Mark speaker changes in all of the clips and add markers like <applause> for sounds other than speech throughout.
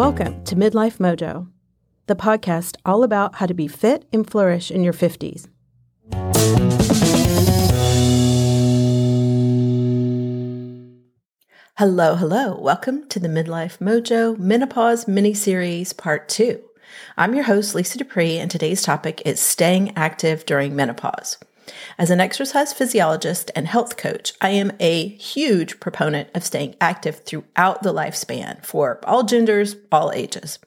Speaker 1: Welcome to Midlife Mojo, the podcast all about how to be fit and flourish in your 50s. Hello, hello. Welcome to the Midlife Mojo Menopause Mini Series Part 2. I'm your host, Lisa DuPree, and today's topic is staying active during menopause. As an exercise physiologist and health coach, I am a huge proponent of staying active throughout the lifespan for all genders, all ages.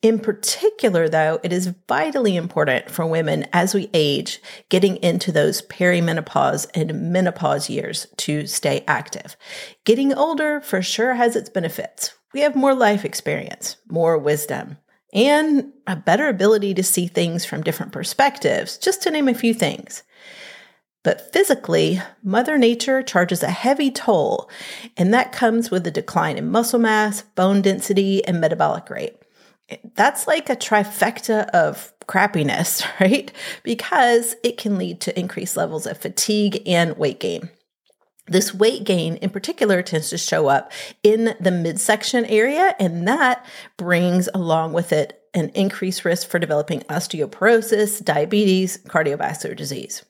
Speaker 1: In particular, though, it is vitally important for women as we age, getting into those perimenopause and menopause years to stay active. Getting older for sure has its benefits. We have more life experience, more wisdom, and a better ability to see things from different perspectives, just to name a few things. But physically, Mother Nature charges a heavy toll, and that comes with a decline in muscle mass, bone density, and metabolic rate that's like a trifecta of crappiness, <laughs> right? Because it can lead to increased levels of fatigue and weight gain. This weight gain in particular tends to show up in the midsection area, and that brings along with it an increased risk for developing osteoporosis, diabetes, cardiovascular disease.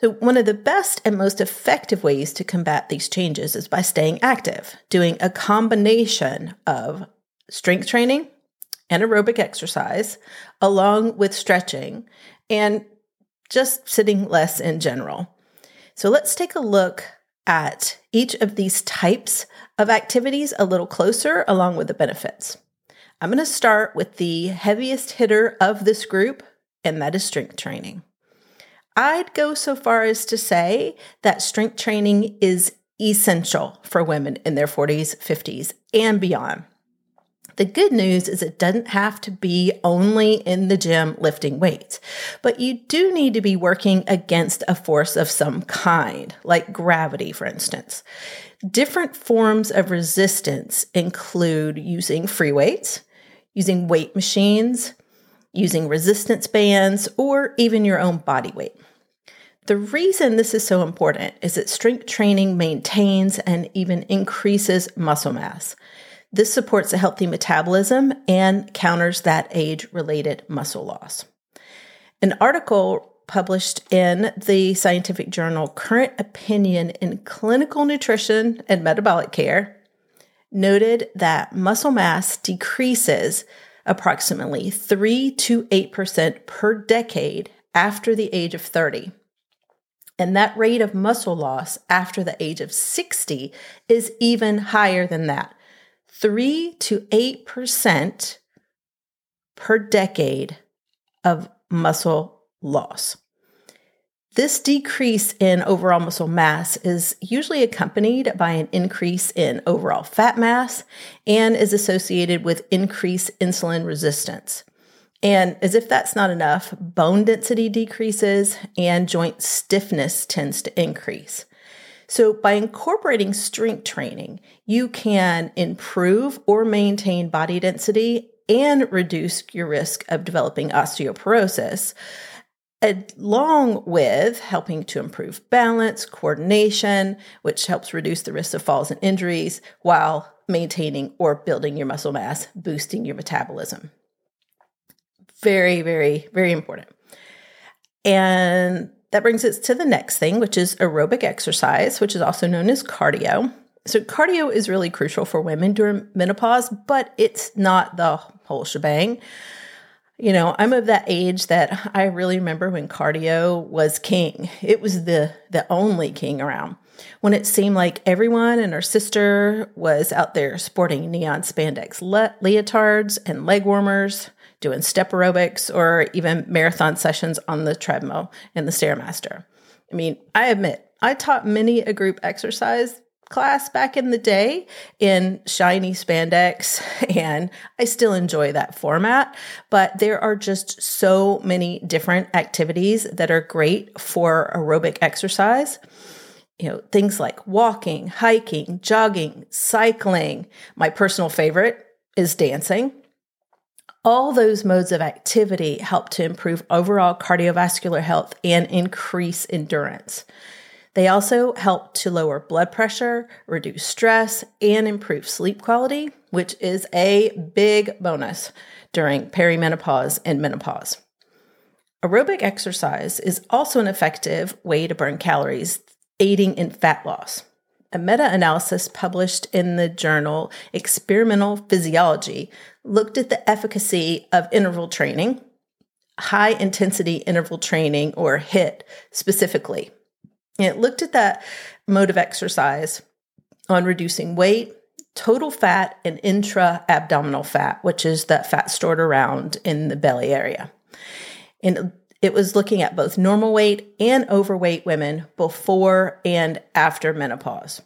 Speaker 1: So, one of the best and most effective ways to combat these changes is by staying active, doing a combination of strength training, and aerobic exercise, along with stretching and just sitting less in general. So let's take a look at each of these types of activities a little closer, along with the benefits. I'm going to start with the heaviest hitter of this group, and that is strength training. I'd go so far as to say that strength training is essential for women in their 40s, 50s, and beyond. The good news is it doesn't have to be only in the gym lifting weights, but you do need to be working against a force of some kind, like gravity, for instance. Different forms of resistance include using free weights, using weight machines, using resistance bands, or even your own body weight. The reason this is so important is that strength training maintains and even increases muscle mass. This supports a healthy metabolism and counters that age related muscle loss. An article published in the scientific journal Current Opinion in Clinical Nutrition and Metabolic Care noted that muscle mass decreases approximately 3 to 8% per decade after the age of 30. And that rate of muscle loss after the age of 60 is even higher than that, 3 to 8% per decade of muscle loss. This decrease in overall muscle mass is usually accompanied by an increase in overall fat mass and is associated with increased insulin resistance. And as if that's not enough, bone density decreases and joint stiffness tends to increase. So, by incorporating strength training, you can improve or maintain body density and reduce your risk of developing osteoporosis, along with helping to improve balance, coordination, which helps reduce the risk of falls and injuries while maintaining or building your muscle mass, boosting your metabolism. Very, very, very important. And that brings us to the next thing, which is aerobic exercise, which is also known as cardio. So, cardio is really crucial for women during menopause, but it's not the whole shebang. You know, I'm of that age that I really remember when cardio was king. It was the the only king around. When it seemed like everyone and her sister was out there sporting neon spandex le- leotards and leg warmers, doing step aerobics, or even marathon sessions on the treadmill and the Stairmaster. I mean, I admit, I taught many a group exercise class back in the day in shiny spandex, <laughs> and I still enjoy that format. But there are just so many different activities that are great for aerobic exercise. You know, things like walking, hiking, jogging, cycling. My personal favorite is dancing. All those modes of activity help to improve overall cardiovascular health and increase endurance. They also help to lower blood pressure, reduce stress, and improve sleep quality, which is a big bonus during perimenopause and menopause. Aerobic exercise is also an effective way to burn calories, aiding in fat loss. A meta analysis published in the journal Experimental Physiology looked at the efficacy of interval training, high intensity interval training, or HIIT specifically. It looked at that mode of exercise on reducing weight, total fat, and intra abdominal fat, which is that fat stored around in the belly area. And it was looking at both normal weight and overweight women before and after menopause.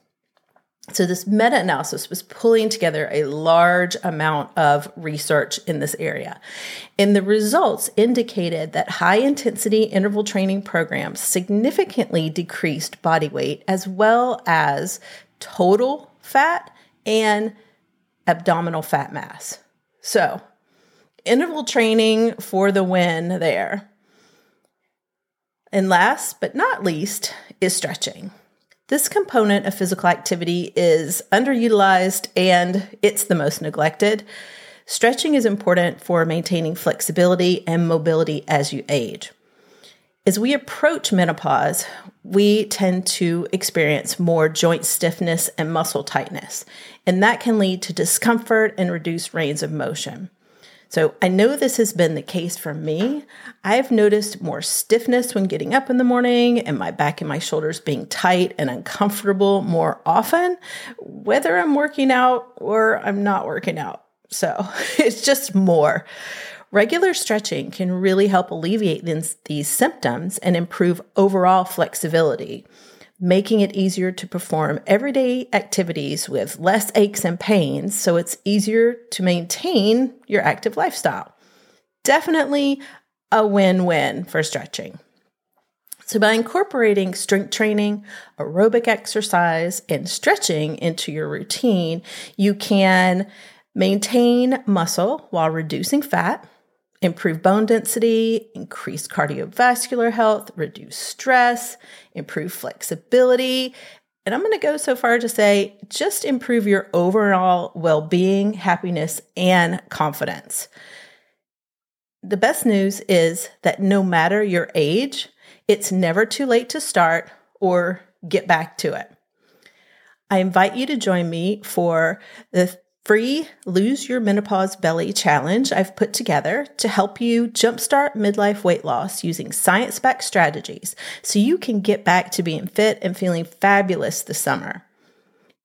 Speaker 1: So, this meta analysis was pulling together a large amount of research in this area. And the results indicated that high intensity interval training programs significantly decreased body weight as well as total fat and abdominal fat mass. So, interval training for the win there. And last but not least is stretching. This component of physical activity is underutilized and it's the most neglected. Stretching is important for maintaining flexibility and mobility as you age. As we approach menopause, we tend to experience more joint stiffness and muscle tightness, and that can lead to discomfort and reduced range of motion. So I know this has been the case for me. I've noticed more stiffness when getting up in the morning and my back and my shoulders being tight and uncomfortable more often, whether I'm working out or I'm not working out. So <laughs> it's just more. Regular stretching can really help alleviate these, symptoms and improve overall flexibility making it easier to perform everyday activities with less aches and pains so it's easier to maintain your active lifestyle. Definitely a win win for stretching. So, by incorporating strength training, aerobic exercise, and stretching into your routine, you can maintain muscle while reducing fat, improve bone density, increase cardiovascular health, reduce stress, improve flexibility. And I'm going to go so far to say just improve your overall well being, happiness, and confidence. The best news is that no matter your age, it's never too late to start or get back to it. I invite you to join me for the free Lose Your Menopause Belly challenge I've put together to help you jumpstart midlife weight loss using science backed strategies so you can get back to being fit and feeling fabulous this summer.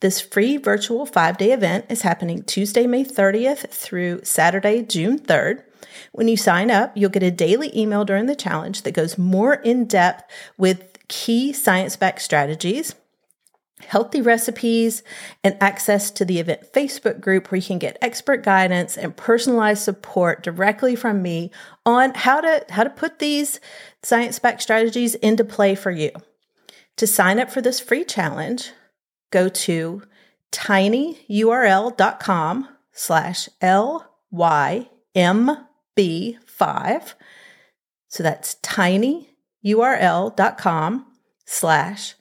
Speaker 1: This free virtual five day event is happening Tuesday, May 30th through Saturday, June 3rd. When you sign up, you'll get a daily email during the challenge that goes more in depth with key science backed strategies healthy recipes, and access to the event Facebook group where you can get expert guidance and personalized support directly from me on how to how to put these science-backed strategies into play for you. To sign up for this free challenge, go to tinyurl.com slash LYMB5. So that's tinyurl.com slash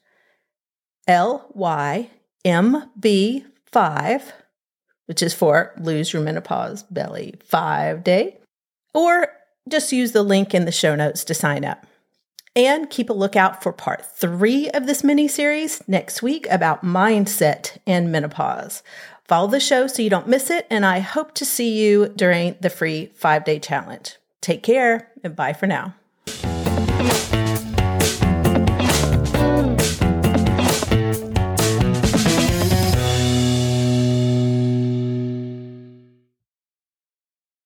Speaker 1: LYMB5, which is for Lose Your Menopause Belly 5 Day, or just use the link in the show notes to sign up. And keep a lookout for part three of this mini series next week about mindset and menopause. Follow the show so you don't miss it, and I hope to see you during the free five day challenge. Take care and bye for now.